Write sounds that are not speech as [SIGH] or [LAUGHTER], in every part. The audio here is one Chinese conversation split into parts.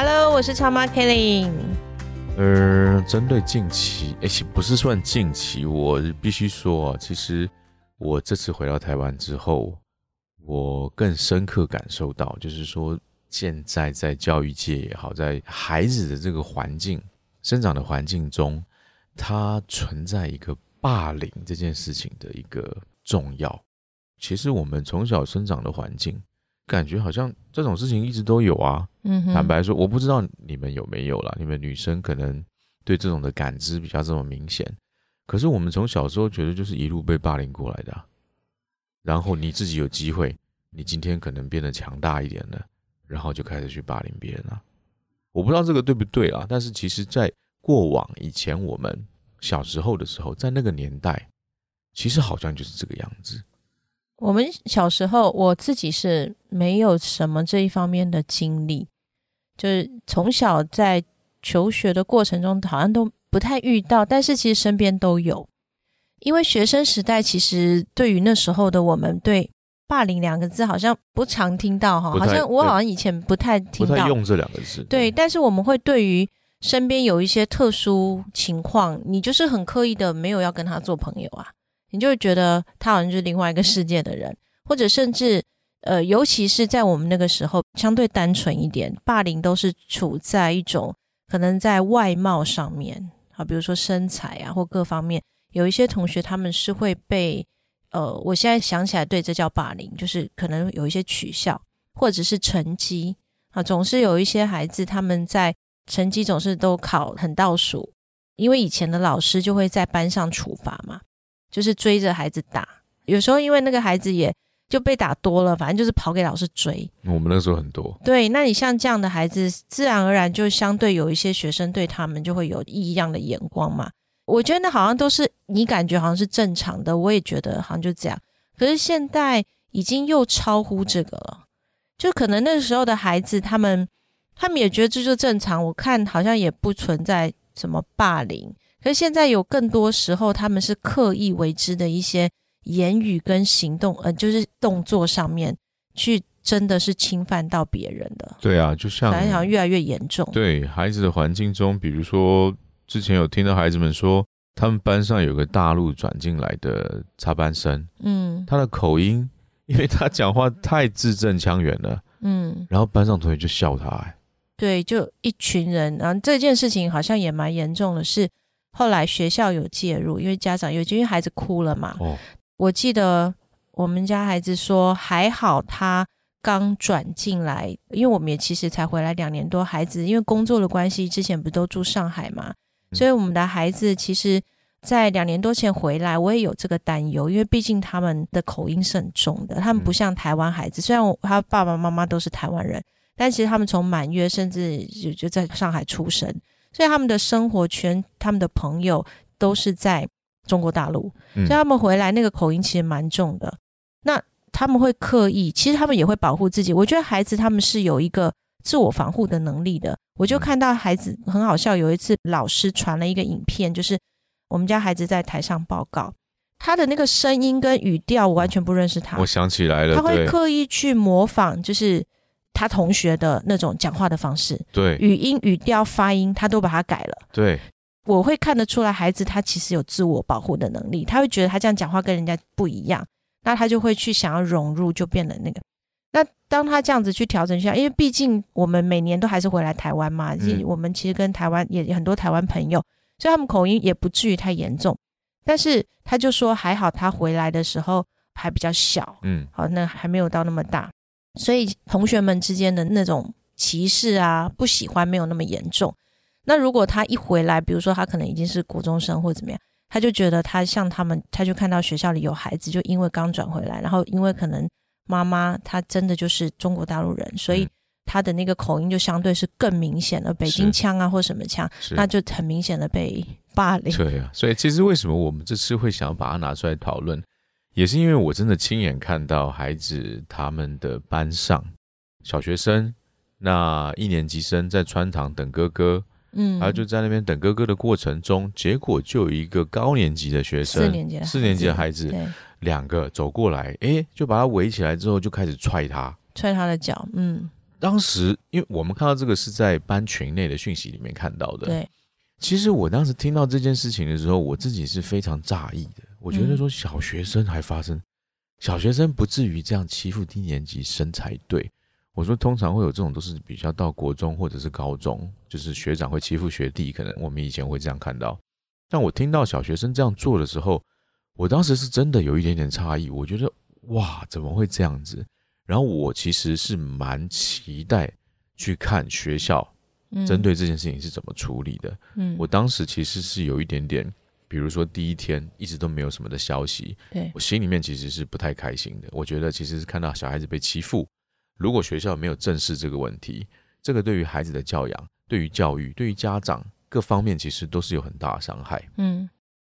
Hello，我是超妈 Kelly。呃，针对近期，哎、其不是算近期，我必须说啊，其实我这次回到台湾之后，我更深刻感受到，就是说现在在教育界也好，在孩子的这个环境生长的环境中，它存在一个霸凌这件事情的一个重要。其实我们从小生长的环境，感觉好像这种事情一直都有啊。坦白说，我不知道你们有没有啦，你们女生可能对这种的感知比较这么明显。可是我们从小时候觉得就是一路被霸凌过来的啊、然后你自己有机会，你今天可能变得强大一点了，然后就开始去霸凌别人了。我不知道这个对不对啊，但是其实，在过往以前我们小时候的时候，在那个年代，其实好像就是这个样子。我们小时候，我自己是没有什么这一方面的经历，就是从小在求学的过程中，好像都不太遇到，但是其实身边都有。因为学生时代，其实对于那时候的我们，对“霸凌”两个字好像不常听到哈，好像我好像以前不太听到。太用这两个字。对，但是我们会对于身边有一些特殊情况，你就是很刻意的没有要跟他做朋友啊，你就会觉得他好像就是另外一个世界的人，[LAUGHS] 或者甚至呃，尤其是在我们那个时候相对单纯一点，霸凌都是处在一种可能在外貌上面啊，比如说身材啊或各方面，有一些同学他们是会被呃，我现在想起来，对，这叫霸凌，就是可能有一些取笑或者是成绩。啊，总是有一些孩子他们在成绩总是都考很倒数，因为以前的老师就会在班上处罚嘛，就是追着孩子打。有时候因为那个孩子也就被打多了，反正就是跑给老师追。我们那个时候很多。对，那你像这样的孩子，自然而然就相对有一些学生对他们就会有异样的眼光嘛。我觉得那好像都是你感觉好像是正常的，我也觉得好像就这样。可是现在已经又超乎这个了，就可能那个时候的孩子，他们他们也觉得这就正常。我看好像也不存在什么霸凌，可是现在有更多时候他们是刻意为之的一些言语跟行动，呃，就是动作上面去真的是侵犯到别人的，对啊，就像反正好像越来越严重。对孩子的环境中，比如说之前有听到孩子们说，他们班上有个大陆转进来的插班生，嗯。他的口音，因为他讲话太字正腔圆了，嗯，然后班上同学就笑他、哎。对，就一群人，然后这件事情好像也蛮严重的，是后来学校有介入，因为家长有因为孩子哭了嘛。哦，我记得我们家孩子说，还好他刚转进来，因为我们也其实才回来两年多，孩子因为工作的关系，之前不都住上海嘛，嗯所以我们的孩子其实。在两年多前回来，我也有这个担忧，因为毕竟他们的口音是很重的，他们不嗯像台湾孩子。虽然我他爸爸妈妈都是台湾人，但其实他们从满月甚至就就在上海出生，所以他们的生活圈、他们的朋友都是在中国大陆，嗯所以他们回来那个口音其实蛮重的。那他们会刻意，其实他们也会保护自己。我觉得孩子他们是有一个自我防护的能力的。我就看到孩子很好笑，有一次老师传了一个影片，就是我们家孩子在台上报告，他的那个声音跟语调我完全不认识他我，想起来了，他会刻意去模仿，就是他同学的那种讲话的方式，对语音、语调、发音，他都把它改了。对，我会看得出来，孩子他其实有自我保护的能力，他会觉得他这样讲话跟人家不一样，那他就会去想要融入，就变得那个。那当他这样子去调整一下，因为毕竟我们每年都还是回来台湾嘛，嗯我们其实跟台湾也很多台湾朋友，所以他们口音也不至于太严重。但是他就说还好，他回来的时候还比较小，嗯好，那还没有到那么大，所以同学们之间的那种歧视啊、不喜欢没有那么严重。那如果他一回来，比如说他可能已经是国中生或怎么样，他就觉得他像他们，他就看到学校里有孩子，就因为刚转回来，然后因为可能妈妈她真的就是中国大陆人，所以嗯他的那个口音就相对是更明显的，北京腔啊或什么腔，那就很明显的被霸凌。对啊，所以其实为什么我们这次会想要把它拿出来讨论，也是因为我真的亲眼看到孩子他们的班上小学生，那一年级生在穿堂等哥哥，嗯，然后就在那边等哥哥的过程中，结果就有一个高年级的学生，四年级四年级的孩子，两个走过来，哎，就把他围起来之后，就开始踹他，踹他的脚，嗯。当时，因为我们看到这个是在班群内的讯息里面看到的。对，其实我当时听到这件事情的时候，我自己是非常诧异的。我觉得说小学生还发生，小学生不至于这样欺负低年级生才对。我说通常会有这种都是比较到国中或者是高中，就是学长会欺负学弟，可能我们以前会这样看到。但我听到小学生这样做的时候，我当时是真的有一点点诧异。我觉得哇，怎么会这样子？然后我其实是蛮期待去看学校针对这件事情是怎么处理的。嗯，我当时其实是有一点点，比如说第一天一直都没有什么的消息，对我心里面其实是不太开心的。我觉得其实是看到小孩子被欺负，如果学校没有正视这个问题，这个对于孩子的教养、对于教育、对于家长各方面，其实都是有很大的伤害。嗯，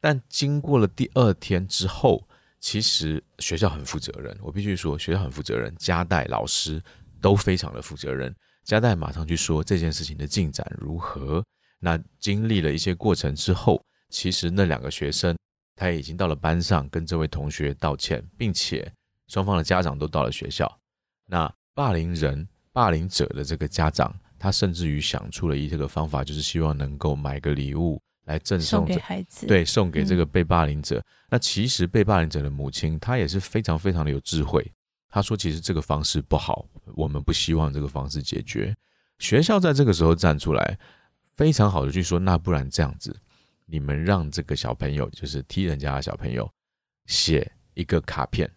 但经过了第二天之后。其实学校很负责任，我必须说学校很负责任，加代老师都非常的负责任。加代马上去说这件事情的进展如何。那经历了一些过程之后，其实那两个学生他已经到了班上跟这位同学道歉，并且双方的家长都到了学校。那霸凌人、霸凌者的这个家长，他甚至于想出了一个方法，就是希望能够买个礼物。来赠送给孩子，对，送给这个被霸凌者。那其实被霸凌者的母亲，她也是非常非常的有智慧。她说：“其实这个方式不好，我们不希望这个方式解决。”学校在这个时候站出来，非常好的去说：“那不然这样子，你们让这个小朋友，就是踢人家的小朋友，写一个卡片，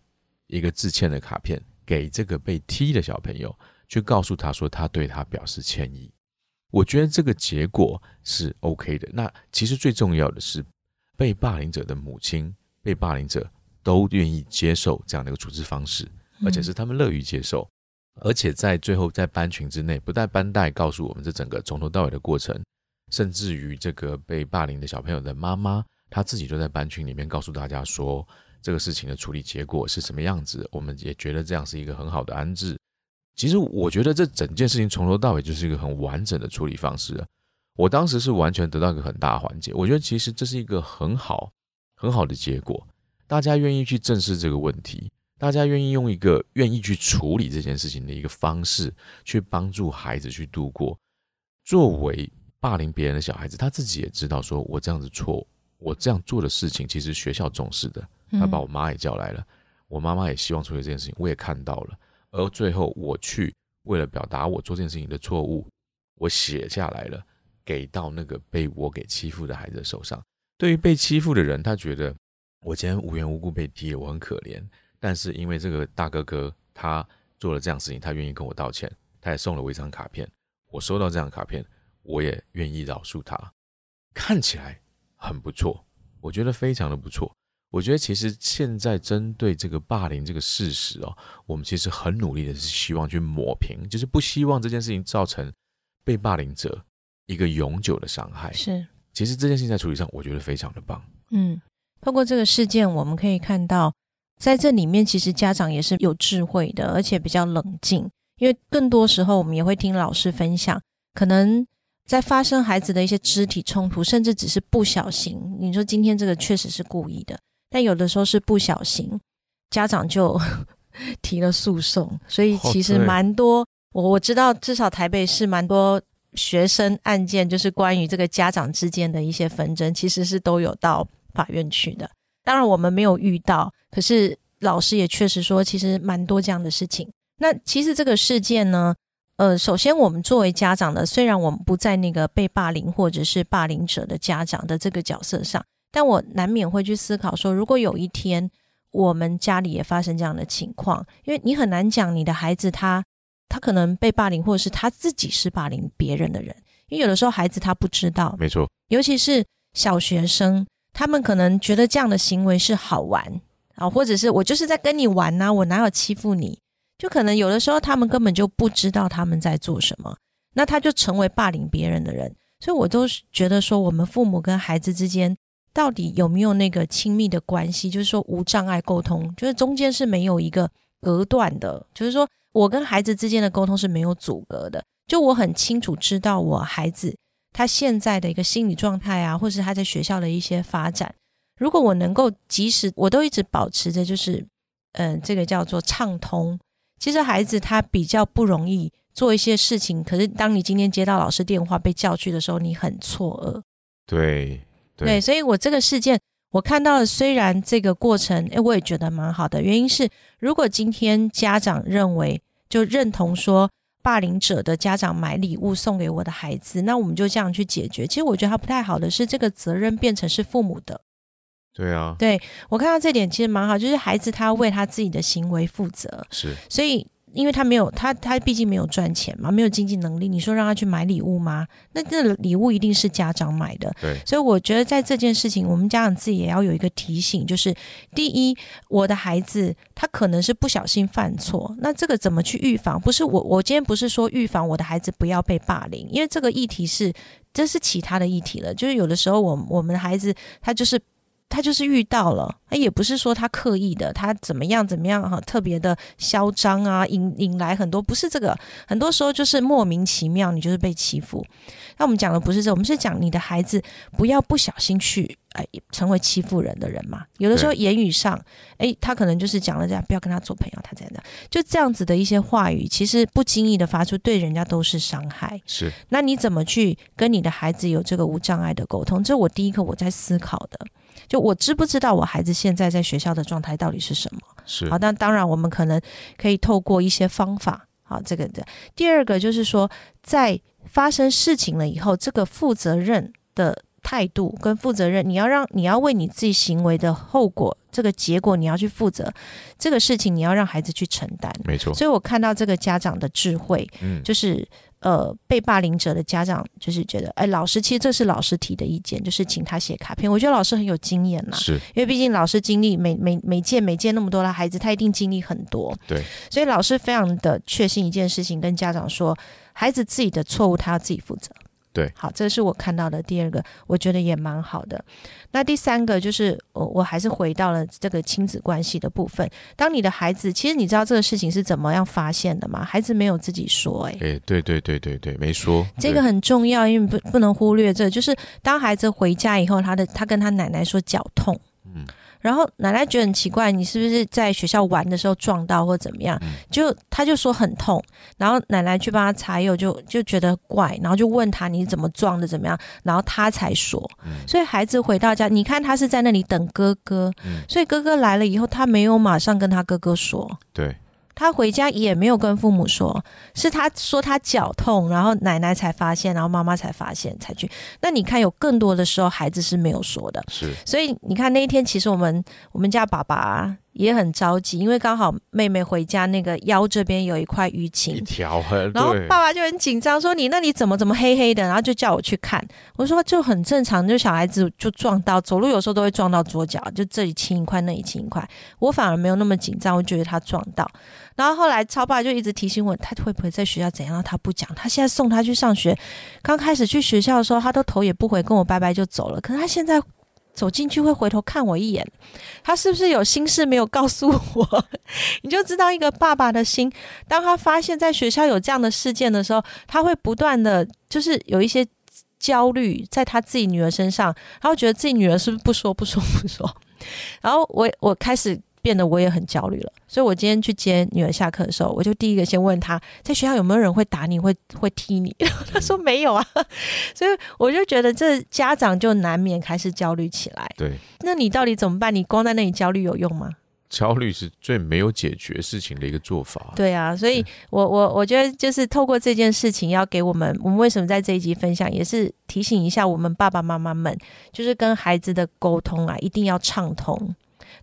一个致歉的卡片，给这个被踢的小朋友，去告诉他说，他对他表示歉意。”我觉得这个结果是 OK 的。那其实最重要的是，被霸凌者的母亲、被霸凌者都愿意接受这样的一个处置方式，而且是他们乐于接受。而且在最后在班群之内，不但班代告诉我们这整个从头到尾的过程，甚至于这个被霸凌的小朋友的妈妈，她自己都在班群里面告诉大家说，这个事情的处理结果是什么样子。我们也觉得这样是一个很好的安置。其实我觉得这整件事情从头到尾就是一个很完整的处理方式。我当时是完全得到一个很大的缓解。我觉得其实这是一个很好很好的结果。大家愿意去正视这个问题，大家愿意用一个愿意去处理这件事情的一个方式，去帮助孩子去度过。作为霸凌别人的小孩子，他自己也知道，说我这样子错，我这样做的事情，其实学校重视的。他把我妈也叫来了，我妈妈也希望处理这件事情，我也看到了。而最后，我去为了表达我做这件事情的错误，我写下来了，给到那个被我给欺负的孩子手上。对于被欺负的人，他觉得我今天无缘无故被踢，我很可怜。但是因为这个大哥哥他做了这样事情，他愿意跟我道歉，他也送了我一张卡片。我收到这张卡片，我也愿意饶恕他。看起来很不错，我觉得非常的不错。我觉得其实现在针对这个霸凌这个事实哦，我们其实很努力的是希望去抹平，就是不希望这件事情造成被霸凌者一个永久的伤害。是，其实这件事情在处理上，我觉得非常的棒。嗯，透过这个事件，我们可以看到，在这里面其实家长也是有智慧的，而且比较冷静，因为更多时候我们也会听老师分享，可能在发生孩子的一些肢体冲突，甚至只是不小心，你说今天这个确实是故意的。但有的时候是不小心，家长就 [LAUGHS] 提了诉讼，所以其实蛮多。我我知道，至少台北市蛮多学生案件，就是关于这个家长之间的一些纷争，其实是都有到法院去的。当然我们没有遇到，可是老师也确实说，其实蛮多这样的事情。那其实这个事件呢，呃，首先我们作为家长的，虽然我们不在那个被霸凌或者是霸凌者的家长的这个角色上。但我难免会去思考说，如果有一天我们家里也发生这样的情况，因为你很难讲你的孩子他他可能被霸凌，或者是他自己是霸凌别人的人，因为有的时候孩子他不知道，没错，尤其是小学生，他们可能觉得这样的行为是好玩啊，或者是我就是在跟你玩呐，我哪有欺负你？就可能有的时候他们根本就不知道他们在做什么，那他就成为霸凌别人的人。所以我都觉得说，我们父母跟孩子之间到底有没有那个亲密的关系，就是说无障碍沟通，就是中间是没有一个隔断的，就是说我跟孩子之间的沟通是没有阻隔的。就我很清楚知道我孩子他现在的一个心理状态啊，或是他在学校的一些发展。如果我能够及时，我都一直保持着，就是嗯，这个叫做畅通。其实孩子他比较不容易做一些事情，可是当你今天接到老师电话被叫去的时候，你很错愕。对对，所以我这个事件我看到了，虽然这个过程，哎，我也觉得蛮好的。原因是，如果今天家长认为就认同说。霸凌者的家长买礼物送给我的孩子，那我们就这样去解决。其实我觉得他不太好的是，这个责任变成是父母的。对啊，对我看到这点其实蛮好，就是孩子他为他自己的行为负责。是，所以。因为他没有他他毕竟没有赚钱嘛，没有经济能力。你说让他去买礼物吗？那这礼物一定是家长买的。对，所以我觉得在这件事情，我们家长自己也要有一个提醒，就是第一，我的孩子他可能是不小心犯错，那这个怎么去预防？不是我我今天不是说预防我的孩子不要被霸凌，因为这个议题是这是其他的议题了。就是有的时候我我们的孩子他就是。他就是遇到了，他也不是说他刻意的，他怎么样怎么样哈，特别的嚣张啊，引引来很多，不是这个，很多时候就是莫名其妙，你就是被欺负。那我们讲的不是这，我们是讲你的孩子不要不小心去哎成为欺负人的人嘛。有的时候言语上，哎，他可能就是讲了这样，不要跟他做朋友，他在那，就这样子的一些话语，其实不经意的发出，对人家都是伤害。是，那你怎么去跟你的孩子有这个无障碍的沟通？这我第一个我在思考的。就我知不知道我孩子现在在学校的状态到底是什么？是好，但当然我们可能可以透过一些方法，好，这个的。第二个就是说，在发生事情了以后，这个负责任的态度跟负责任，你要让你要为你自己行为的后果，这个结果你要去负责，这个事情你要让孩子去承担。没错。所以我看到这个家长的智慧，嗯，就是。呃，被霸凌者的家长就是觉得，哎，老师其实这是老师提的意见，就是请他写卡片。我觉得老师很有经验呐，是因为毕竟老师经历每每每届每届那么多的孩子，他一定经历很多。对，所以老师非常的确信一件事情，跟家长说，孩子自己的错误他要自己负责。对，好，这是我看到的第二个，我觉得也蛮好的。那第三个就是，我我还是回到了这个亲子关系的部分。当你的孩子，其实你知道这个事情是怎么样发现的吗？孩子没有自己说，哎，哎，对对对对对，没说。这个很重要，因为不不能忽略这，就是当孩子回家以后，他的他跟他奶奶说脚痛，嗯。然后奶奶觉得很奇怪，你是不是在学校玩的时候撞到或怎么样？就他就说很痛，然后奶奶去帮他擦药，就就觉得怪，然后就问他你怎么撞的怎么样？然后他才说，所以孩子回到家，你看他是在那里等哥哥，所以哥哥来了以后，他没有马上跟他哥哥说，对。他回家也没有跟父母说，是他说他脚痛，然后奶奶才发现，然后妈妈才发现才去。那你看，有更多的时候孩子是没有说的，是。所以你看那一天，其实我们我们家爸爸。也很着急，因为刚好妹妹回家，那个腰这边有一块淤青，一条痕，然后爸爸就很紧张，说你那里怎么怎么黑黑的，然后就叫我去看。我说就很正常，就小孩子就撞到，走路有时候都会撞到左脚，就这里青一块，那里青一块。我反而没有那么紧张，我觉得他撞到。然后后来超爸就一直提醒我，他会不会在学校怎样？他不讲，他现在送他去上学，刚开始去学校的时候，他都头也不回，跟我拜拜就走了。可是他现在。走进去会回头看我一眼，他是不是有心事没有告诉我？[LAUGHS] 你就知道一个爸爸的心。当他发现在学校有这样的事件的时候，他会不断的就是有一些焦虑在他自己女儿身上，他会觉得自己女儿是不是不说不说不说。然后我我开始。变得我也很焦虑了，所以我今天去接女儿下课的时候，我就第一个先问她在学校有没有人会打你，会会踢你。[LAUGHS] 她说没有啊，[LAUGHS] 所以我就觉得这家长就难免开始焦虑起来。对，那你到底怎么办？你光在那里焦虑有用吗？焦虑是最没有解决事情的一个做法。对啊，所以我我我觉得就是透过这件事情，要给我们，我们为什么在这一集分享，也是提醒一下我们爸爸妈妈们，就是跟孩子的沟通啊，一定要畅通。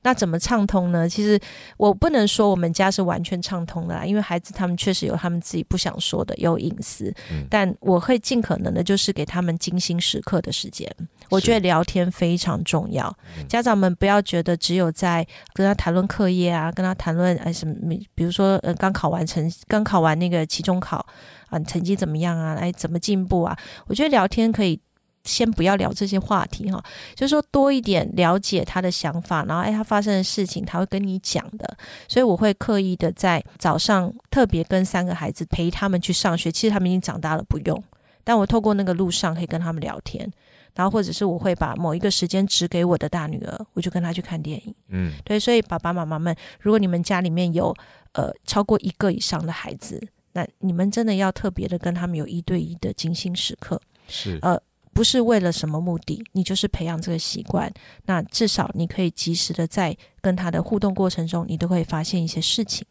那怎么畅通呢？其实我不能说我们家是完全畅通的，因为孩子他们确实有他们自己不想说的，有隐私。但我会尽可能的，就是给他们精心时刻的时间。我觉得聊天非常重要，家长们不要觉得只有在跟他谈论课业啊，跟他谈论哎什么，比如说呃刚考完成，刚考完那个期中考啊，成绩怎么样啊？哎怎么进步啊？我觉得聊天可以。先不要聊这些话题哈，就是说多一点了解他的想法，然后哎，他发生的事情他会跟你讲的，所以我会刻意的在早上特别跟三个孩子陪他们去上学。其实他们已经长大了，不用，但我透过那个路上可以跟他们聊天，然后或者是我会把某一个时间指给我的大女儿，我就跟她去看电影。嗯，对，所以爸爸妈妈们，如果你们家里面有呃超过一个以上的孩子，那你们真的要特别的跟他们有一对一的精心时刻。是，呃。不是为了什么目的，你就是培养这个习惯。那至少你可以及时的在跟他的互动过程中，你都会发现一些事情。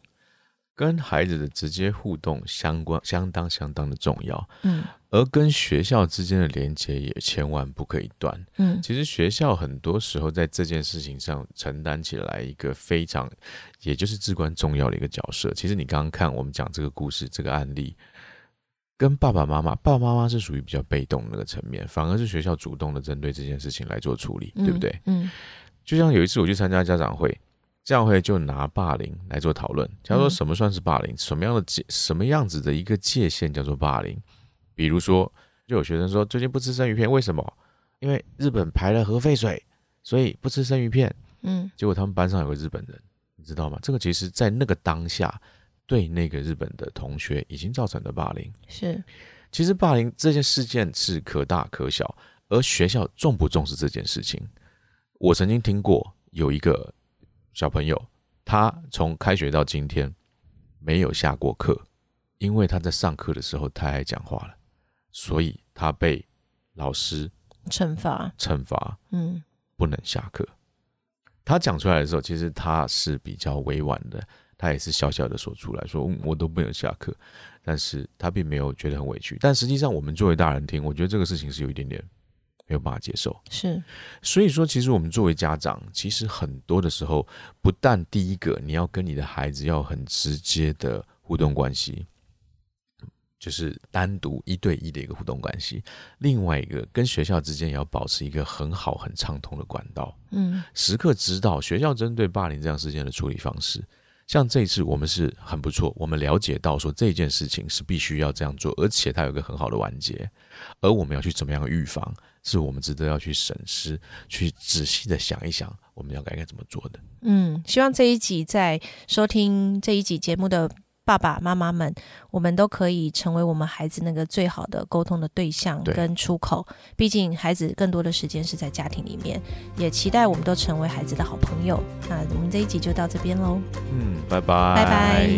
跟孩子的直接互动相关，相当相当的重要。嗯，而跟学校之间的连接也千万不可以断。嗯，其实学校很多时候在这件事情上承担起来一个非常，也就是至关重要的一个角色。其实你刚刚看我们讲这个故事，这个案例。跟爸爸妈妈，爸爸妈妈是属于比较被动那个层面，反而是学校主动的针对这件事情来做处理，对不对？嗯，就像有一次我去参加家长会，家长会就拿霸凌来做讨论，他说什么算是霸凌，什么样的界，什么样子的一个界限叫做霸凌？比如说，就有学生说最近不吃生鱼片，为什么？因为日本排了核废水，所以不吃生鱼片。嗯，结果他们班上有个日本人，你知道吗？这个其实在那个当下。对那个日本的同学已经造成的霸凌是，其实霸凌这件事件是可大可小，而学校重不重视这件事情？我曾经听过有一个小朋友，他从开学到今天没有下过课，因为他在上课的时候太爱讲话了，所以他被老师惩罚，惩罚，嗯，不能下课。他讲出来的时候，其实他是比较委婉的。他也是小小的说出来，说我都不能下课，但是他并没有觉得很委屈。但实际上，我们作为大人听，我觉得这个事情是有一点点没有办法接受。是，所以说，其实我们作为家长，其实很多的时候，不但第一个你要跟你的孩子要很直接的互动关系，就是单独一对一的一个互动关系；另外一个，跟学校之间也要保持一个很好、很畅通的管道。嗯，时刻知道学校针对霸凌这样事件的处理方式。像这一次我们是很不错，我们了解到说这件事情是必须要这样做，而且它有一个很好的完结，而我们要去怎么样预防，是我们值得要去审视、去仔细的想一想，我们要该该怎么做的。嗯，希望这一集在收听这一集节目的。爸爸妈妈们，我们都可以成为我们孩子那个最好的沟通的对象跟出口。毕竟孩子更多的时间是在家庭里面，也期待我们都成为孩子的好朋友。那我们这一集就到这边喽。嗯，拜拜，拜拜。